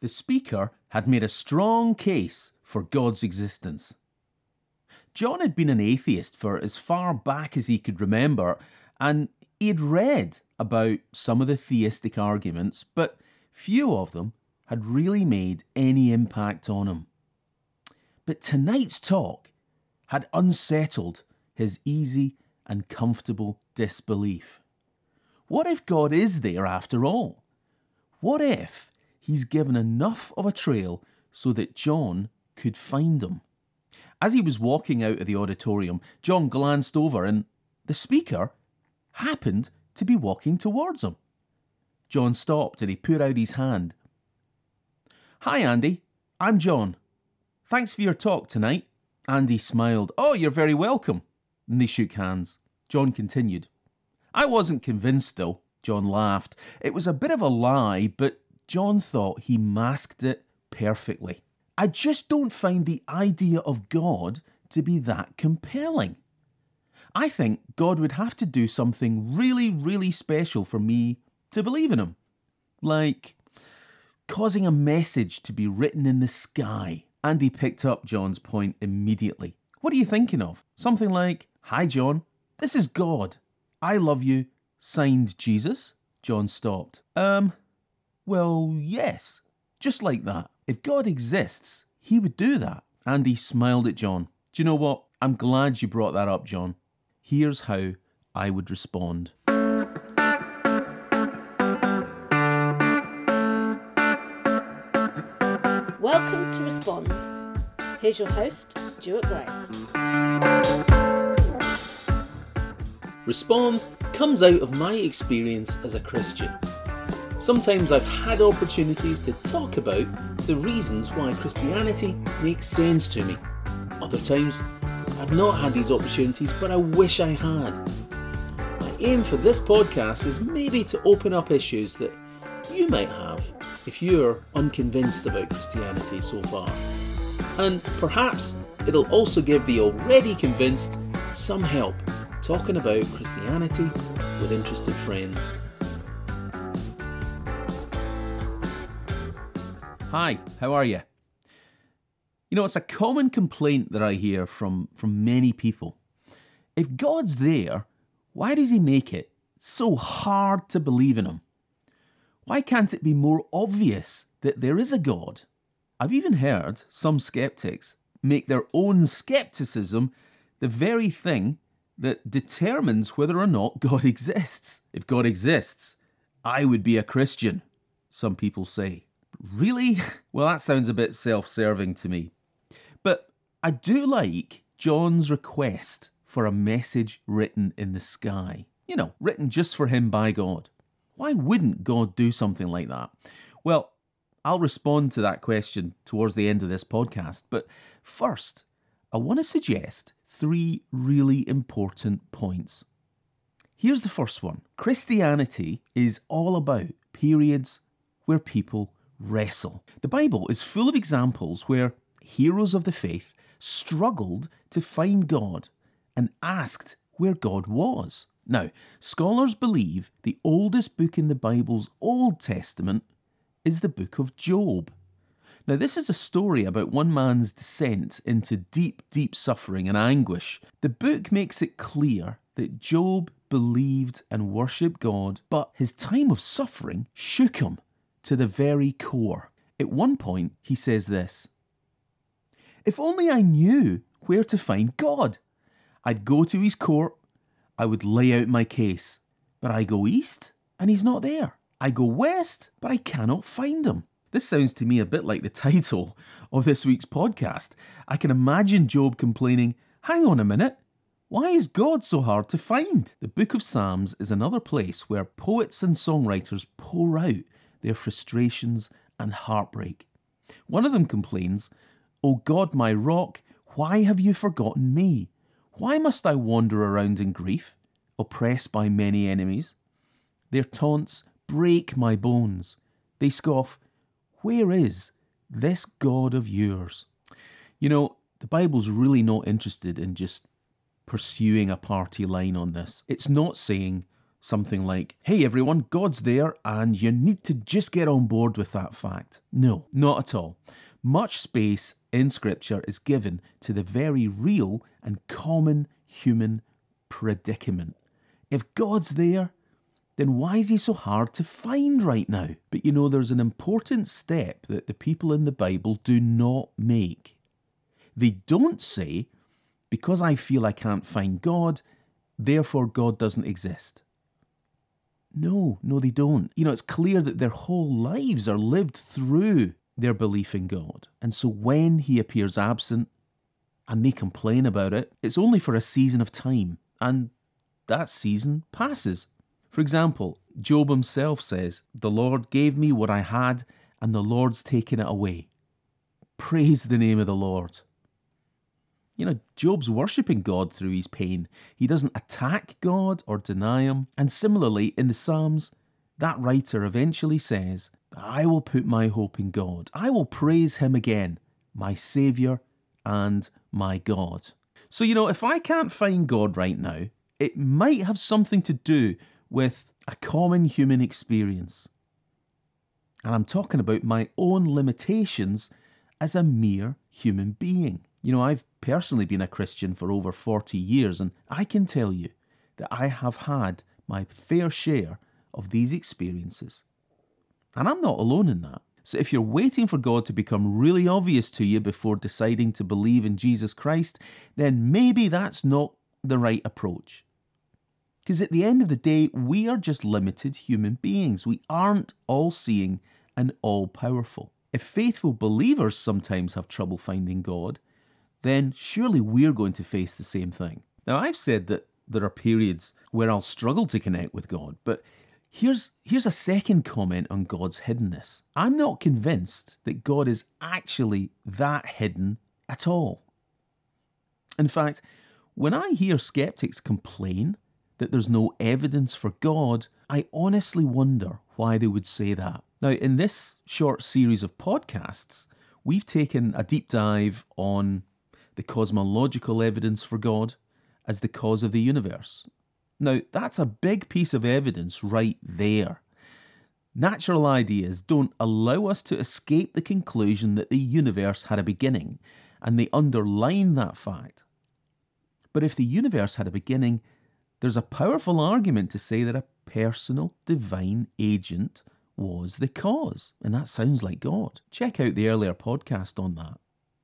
the speaker had made a strong case for God's existence. John had been an atheist for as far back as he could remember, and he had read about some of the theistic arguments, but few of them had really made any impact on him. But tonight's talk had unsettled his easy and comfortable disbelief. What if God is there after all? What if he's given enough of a trail so that John could find him? As he was walking out of the auditorium, John glanced over and the speaker happened to be walking towards him. John stopped and he put out his hand. Hi, Andy. I'm John. Thanks for your talk tonight. Andy smiled. Oh, you're very welcome. And they shook hands. John continued. I wasn't convinced, though. John laughed. It was a bit of a lie, but John thought he masked it perfectly. I just don't find the idea of God to be that compelling. I think God would have to do something really, really special for me to believe in Him. Like causing a message to be written in the sky. Andy picked up John's point immediately. What are you thinking of? Something like, Hi, John, this is God. I love you. Signed Jesus? John stopped. Um, well, yes. Just like that. If God exists, he would do that. Andy smiled at John. Do you know what? I'm glad you brought that up, John. Here's how I would respond. Welcome to Respond. Here's your host, Stuart Gray. Respond comes out of my experience as a Christian. Sometimes I've had opportunities to talk about the reasons why Christianity makes sense to me. Other times, I've not had these opportunities, but I wish I had. My aim for this podcast is maybe to open up issues that you might have if you're unconvinced about Christianity so far. And perhaps it'll also give the already convinced some help talking about Christianity with interested friends. Hi, how are you? You know, it's a common complaint that I hear from, from many people. If God's there, why does He make it so hard to believe in Him? Why can't it be more obvious that there is a God? I've even heard some skeptics make their own skepticism the very thing that determines whether or not God exists. If God exists, I would be a Christian, some people say. Really? Well, that sounds a bit self serving to me. But I do like John's request for a message written in the sky. You know, written just for him by God. Why wouldn't God do something like that? Well, I'll respond to that question towards the end of this podcast. But first, I want to suggest three really important points. Here's the first one Christianity is all about periods where people wrestle. The Bible is full of examples where heroes of the faith struggled to find God and asked where God was. Now, scholars believe the oldest book in the Bible's Old Testament is the book of Job. Now, this is a story about one man's descent into deep, deep suffering and anguish. The book makes it clear that Job believed and worshipped God, but his time of suffering shook him to the very core. At one point, he says this If only I knew where to find God, I'd go to his court, I would lay out my case. But I go east, and he's not there. I go west, but I cannot find him. This sounds to me a bit like the title of this week's podcast. I can imagine Job complaining, Hang on a minute, why is God so hard to find? The book of Psalms is another place where poets and songwriters pour out their frustrations and heartbreak. One of them complains, O God, my rock, why have you forgotten me? Why must I wander around in grief, oppressed by many enemies? Their taunts break my bones. They scoff, where is this God of yours? You know, the Bible's really not interested in just pursuing a party line on this. It's not saying something like, hey everyone, God's there and you need to just get on board with that fact. No, not at all. Much space in Scripture is given to the very real and common human predicament. If God's there, then why is he so hard to find right now? But you know, there's an important step that the people in the Bible do not make. They don't say, because I feel I can't find God, therefore God doesn't exist. No, no, they don't. You know, it's clear that their whole lives are lived through their belief in God. And so when he appears absent and they complain about it, it's only for a season of time. And that season passes. For example, Job himself says, The Lord gave me what I had, and the Lord's taken it away. Praise the name of the Lord. You know, Job's worshipping God through his pain. He doesn't attack God or deny him. And similarly, in the Psalms, that writer eventually says, I will put my hope in God. I will praise him again, my Saviour and my God. So, you know, if I can't find God right now, it might have something to do with a common human experience. And I'm talking about my own limitations as a mere human being. You know, I've personally been a Christian for over 40 years, and I can tell you that I have had my fair share of these experiences. And I'm not alone in that. So if you're waiting for God to become really obvious to you before deciding to believe in Jesus Christ, then maybe that's not the right approach. Because at the end of the day, we are just limited human beings. We aren't all seeing and all powerful. If faithful believers sometimes have trouble finding God, then surely we're going to face the same thing. Now, I've said that there are periods where I'll struggle to connect with God, but here's, here's a second comment on God's hiddenness. I'm not convinced that God is actually that hidden at all. In fact, when I hear skeptics complain that there's no evidence for God, I honestly wonder why they would say that. Now, in this short series of podcasts, we've taken a deep dive on the cosmological evidence for God as the cause of the universe. Now, that's a big piece of evidence right there. Natural ideas don't allow us to escape the conclusion that the universe had a beginning, and they underline that fact. But if the universe had a beginning, there's a powerful argument to say that a personal divine agent was the cause, and that sounds like God. Check out the earlier podcast on that.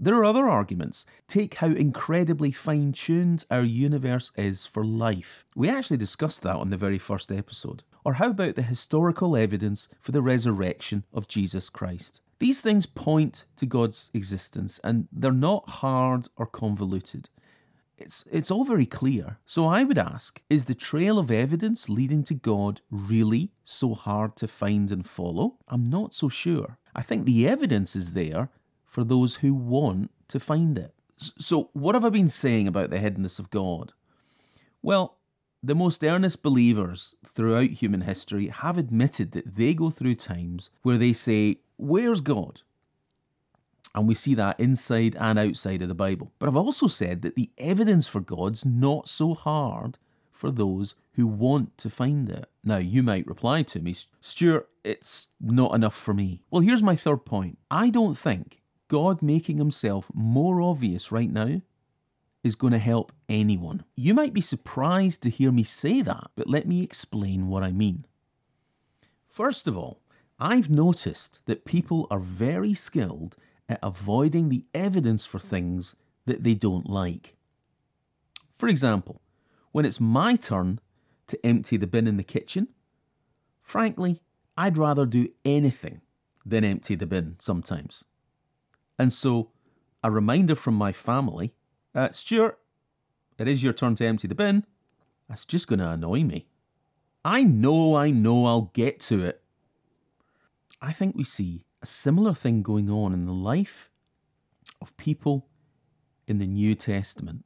There are other arguments. Take how incredibly fine tuned our universe is for life. We actually discussed that on the very first episode. Or how about the historical evidence for the resurrection of Jesus Christ? These things point to God's existence and they're not hard or convoluted. It's, it's all very clear. So I would ask is the trail of evidence leading to God really so hard to find and follow? I'm not so sure. I think the evidence is there for those who want to find it. So, what have I been saying about the hiddenness of God? Well, the most earnest believers throughout human history have admitted that they go through times where they say, Where's God? And we see that inside and outside of the Bible. But I've also said that the evidence for God's not so hard for those who want to find it. Now, you might reply to me, Stuart, it's not enough for me. Well, here's my third point. I don't think God making himself more obvious right now is going to help anyone. You might be surprised to hear me say that, but let me explain what I mean. First of all, I've noticed that people are very skilled at avoiding the evidence for things that they don't like. For example, when it's my turn to empty the bin in the kitchen, frankly, I'd rather do anything than empty the bin sometimes. And so, a reminder from my family uh, Stuart, it is your turn to empty the bin. That's just going to annoy me. I know, I know, I'll get to it. I think we see a similar thing going on in the life of people in the New Testament.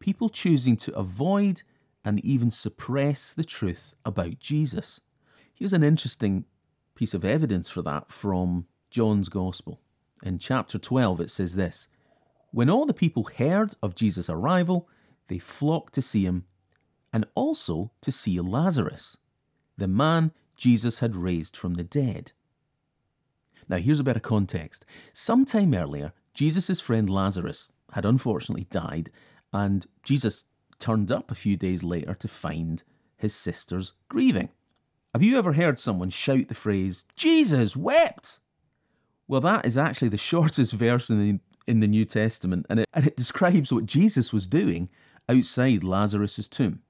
People choosing to avoid and even suppress the truth about Jesus. Here's an interesting piece of evidence for that from John's Gospel. In chapter 12, it says this When all the people heard of Jesus' arrival, they flocked to see him, and also to see Lazarus, the man Jesus had raised from the dead. Now, here's a bit of context. Sometime earlier, Jesus' friend Lazarus had unfortunately died, and Jesus turned up a few days later to find his sisters grieving. Have you ever heard someone shout the phrase, Jesus wept? Well, that is actually the shortest verse in the, in the New Testament, and it, and it describes what Jesus was doing outside Lazarus' tomb.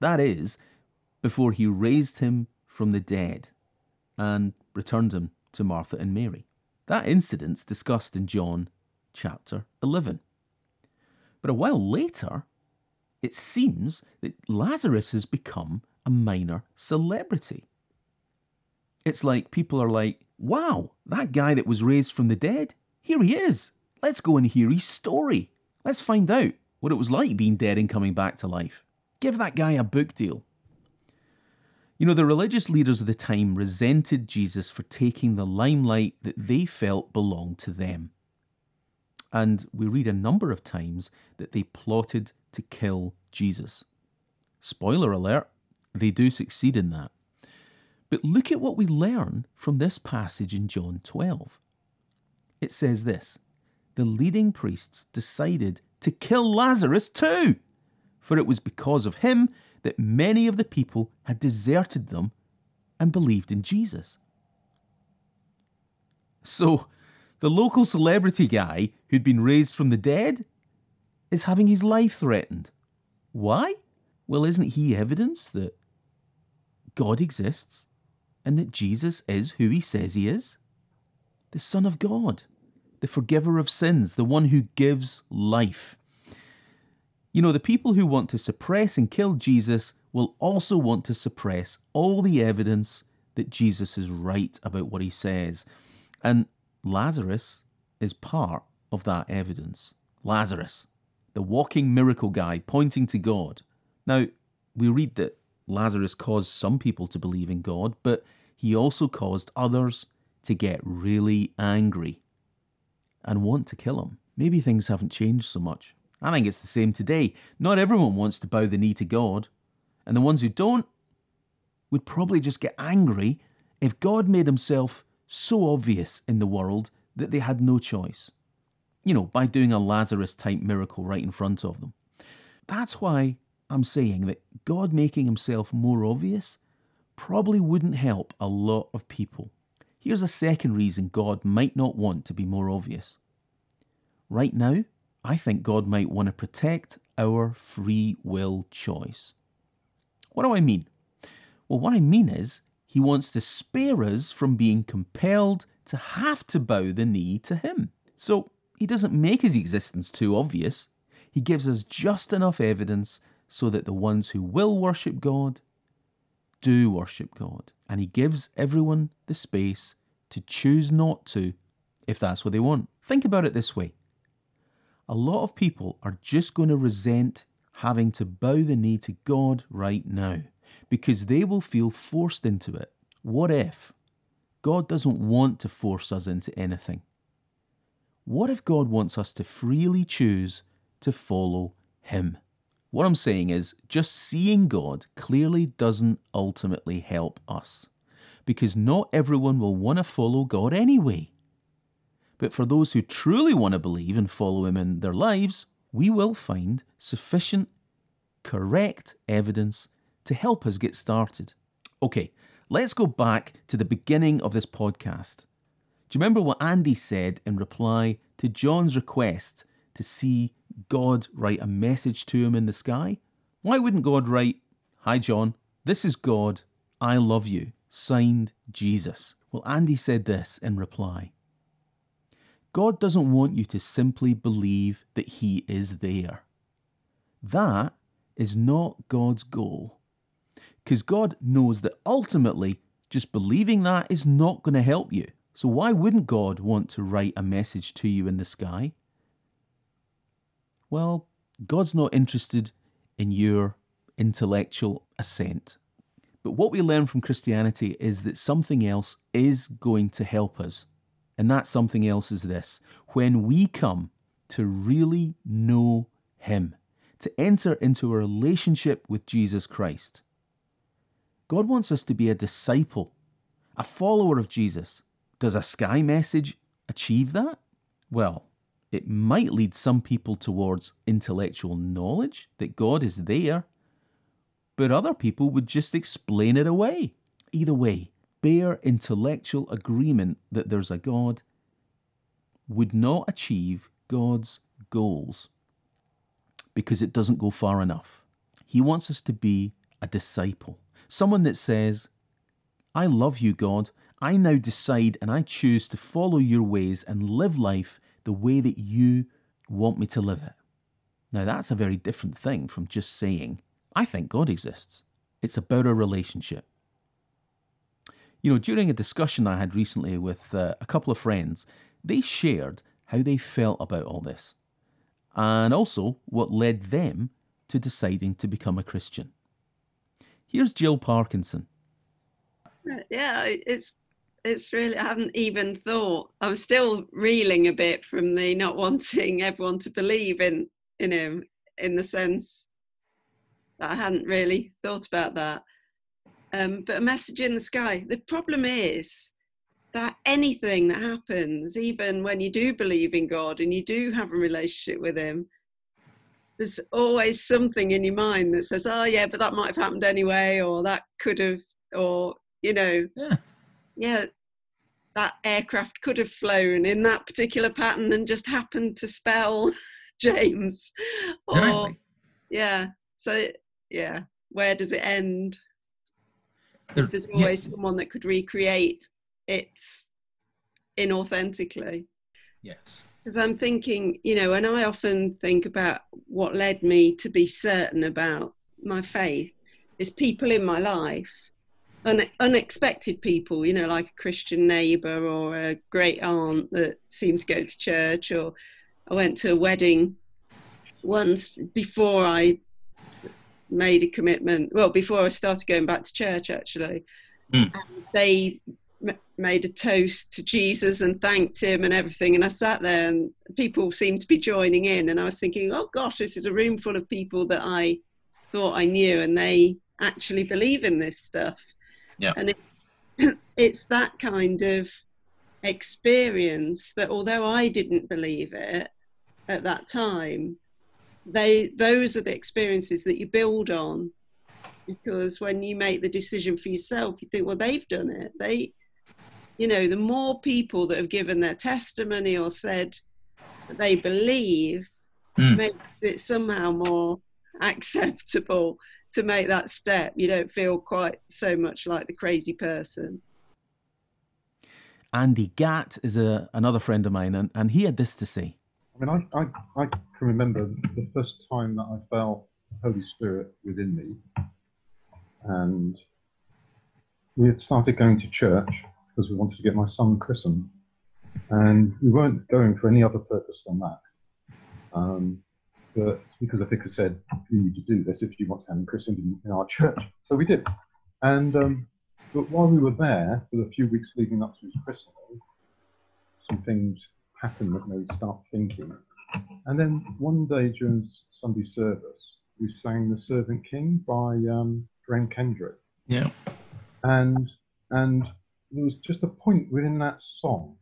That is, before he raised him from the dead and returned him to Martha and Mary. That incident's discussed in John chapter 11. But a while later, it seems that Lazarus has become a minor celebrity. It's like people are like, wow, that guy that was raised from the dead, here he is. Let's go and hear his story. Let's find out what it was like being dead and coming back to life. Give that guy a book deal. You know, the religious leaders of the time resented Jesus for taking the limelight that they felt belonged to them. And we read a number of times that they plotted to kill Jesus. Spoiler alert, they do succeed in that. But look at what we learn from this passage in John 12. It says this The leading priests decided to kill Lazarus too, for it was because of him that many of the people had deserted them and believed in Jesus. So, the local celebrity guy who'd been raised from the dead is having his life threatened. Why? Well, isn't he evidence that God exists and that Jesus is who he says he is? The Son of God, the forgiver of sins, the one who gives life. You know, the people who want to suppress and kill Jesus will also want to suppress all the evidence that Jesus is right about what he says. And Lazarus is part of that evidence. Lazarus, the walking miracle guy pointing to God. Now, we read that Lazarus caused some people to believe in God, but he also caused others to get really angry and want to kill him. Maybe things haven't changed so much. I think it's the same today. Not everyone wants to bow the knee to God, and the ones who don't would probably just get angry if God made himself so obvious in the world that they had no choice. You know, by doing a Lazarus type miracle right in front of them. That's why I'm saying that God making himself more obvious probably wouldn't help a lot of people. Here's a second reason God might not want to be more obvious. Right now, I think God might want to protect our free will choice. What do I mean? Well, what I mean is, He wants to spare us from being compelled to have to bow the knee to Him. So, He doesn't make His existence too obvious. He gives us just enough evidence so that the ones who will worship God do worship God. And He gives everyone the space to choose not to if that's what they want. Think about it this way a lot of people are just going to resent having to bow the knee to God right now because they will feel forced into it. What if God doesn't want to force us into anything? What if God wants us to freely choose to follow Him? What I'm saying is, just seeing God clearly doesn't ultimately help us because not everyone will want to follow God anyway. But for those who truly want to believe and follow Him in their lives, we will find sufficient, correct evidence to help us get started. Okay, let's go back to the beginning of this podcast. Do you remember what Andy said in reply to John's request to see God write a message to him in the sky? Why wouldn't God write, Hi, John, this is God, I love you, signed Jesus? Well, Andy said this in reply God doesn't want you to simply believe that He is there. That is not God's goal. Because God knows that ultimately, just believing that is not going to help you. So, why wouldn't God want to write a message to you in the sky? Well, God's not interested in your intellectual assent. But what we learn from Christianity is that something else is going to help us. And that something else is this when we come to really know Him, to enter into a relationship with Jesus Christ. God wants us to be a disciple, a follower of Jesus. Does a sky message achieve that? Well, it might lead some people towards intellectual knowledge that God is there, but other people would just explain it away. Either way, bare intellectual agreement that there's a God would not achieve God's goals because it doesn't go far enough. He wants us to be a disciple, someone that says, I love you, God. I now decide and I choose to follow your ways and live life the way that you want me to live it. Now, that's a very different thing from just saying, I think God exists. It's about a relationship. You know, during a discussion I had recently with uh, a couple of friends, they shared how they felt about all this and also what led them to deciding to become a Christian. Here's Jill Parkinson. Yeah, it's it's really I haven't even thought. I'm still reeling a bit from the not wanting everyone to believe in in him in the sense that I hadn't really thought about that. Um, but a message in the sky. The problem is that anything that happens, even when you do believe in God and you do have a relationship with Him, there's always something in your mind that says, "Oh yeah, but that might have happened anyway," or that could have, or you know, Yeah. Yeah, that aircraft could have flown in that particular pattern and just happened to spell James. Or, Exactly. yeah. So yeah, where does it end? There- There's yeah, always someone that could recreate it inauthentically. yes. Because I'm thinking, you know, and I often think about what led me to be certain about my faith is people in my life, un- unexpected people, you know, like a Christian neighbour or a great aunt that seemed to go to church, or I went to a wedding once before I made a commitment. Well, before I started going back to church, actually, Mm. and they m- made a toast to Jesus and thanked him and everything. And I sat there, and people seemed to be joining in, and I was thinking, oh gosh, this is a room full of people that I thought I knew, and they actually believe in this stuff. Yeah. And it's it's that kind of experience that although I didn't believe it at that time, they those are the experiences that you build on because when you make the decision for yourself you think well they've done it they you know the more people that have given their testimony or said that they believe Mm. makes it somehow more acceptable to make that step you don't feel quite so much like the crazy person Andy Gatt is a, another friend of mine, and, and he had this to say. I mean, I, I, I can remember the first time that I felt the Holy Spirit within me. And we had started going to church because we wanted to get my son christened. And we weren't going for any other purpose than that. Um, but because I think I said, you need to do this if you want to have him christened in, in our church. So we did. And um, but while we were there for the few weeks leading up to his christening, some things happened that made me start thinking. And then one day during Sunday service, we sang "The Servant King" by um, Graham Kendrick, Yeah. and and there was just a point within that song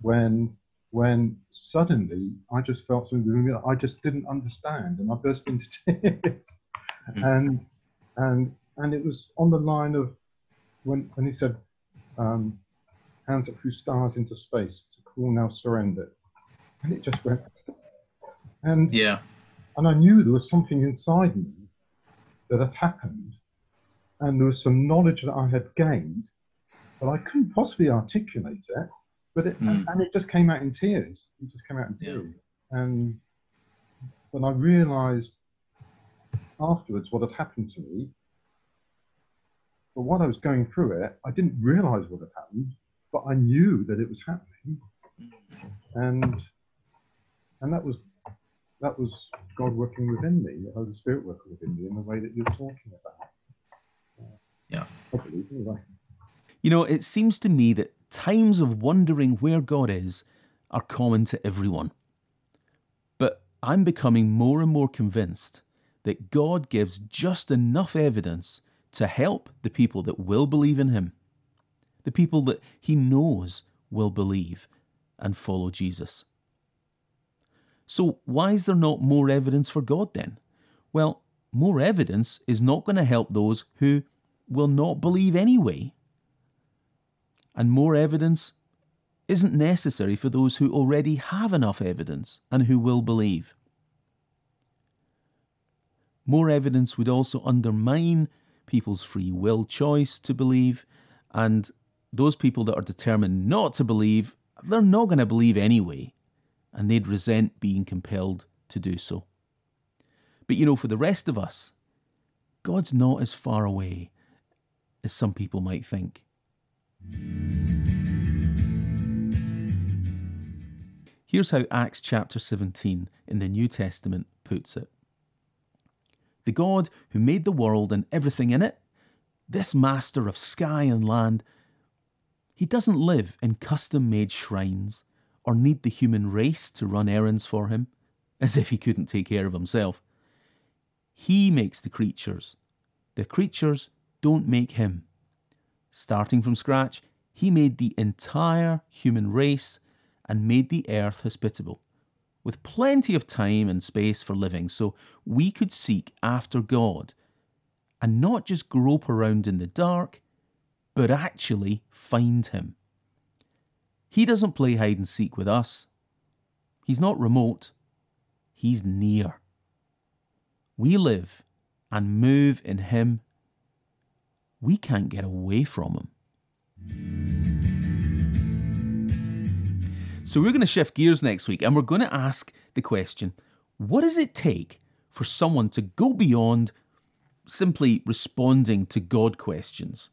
when when suddenly I just felt something that I just didn't understand, and I burst into tears, and and and it was on the line of when when he said. Um, hands up through stars into space to call now surrender. And it just went. And, Yeah. and I knew there was something inside me that had happened. And there was some knowledge that I had gained, but I couldn't possibly articulate it. But it, and, Mm. and it just came out in tears. It just came out in Yeah. tears. And when I realized afterwards what had happened to me, but while I was going through it, I didn't realize what had happened, but I knew that it was happening, and and that was that was God working within me, the Holy Spirit working within me in the way that you're talking about. Yeah. I believe anyway. You know, it seems to me that times of wondering where God is are common to everyone. But I'm becoming more and more convinced that God gives just enough evidence to help the people that will believe in Him, the people that He knows will believe and follow Jesus. So, why is there not more evidence for God then? Well, more evidence is not going to help those who will not believe anyway. And more evidence isn't necessary for those who already have enough evidence and who will believe. More evidence would also undermine people's free will choice to believe, and those people that are determined not to believe, they're not going to believe anyway, and they'd resent being compelled to do so. But you know, for the rest of us, God's not as far away as some people might think. Here's how Acts chapter 17 in the New Testament puts it The God who made the world and everything in it, this master of sky and land, he doesn't live in custom made shrines or need the human race to run errands for him, as if he couldn't take care of himself. He makes the creatures. The creatures don't make him. Starting from scratch, he made the entire human race and made the earth hospitable, with plenty of time and space for living, so we could seek after God and not just grope around in the dark, but actually find Him. He doesn't play hide and seek with us. He's not remote, He's near. We live and move in Him. We can't get away from Him. So, we're going to shift gears next week and we're going to ask the question what does it take for someone to go beyond simply responding to God questions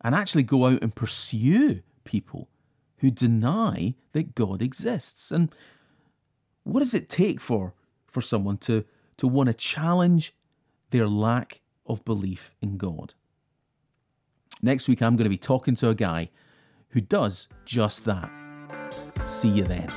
and actually go out and pursue people who deny that God exists? And what does it take for, for someone to, to want to challenge their lack of belief in God? Next week, I'm going to be talking to a guy who does just that. See you then.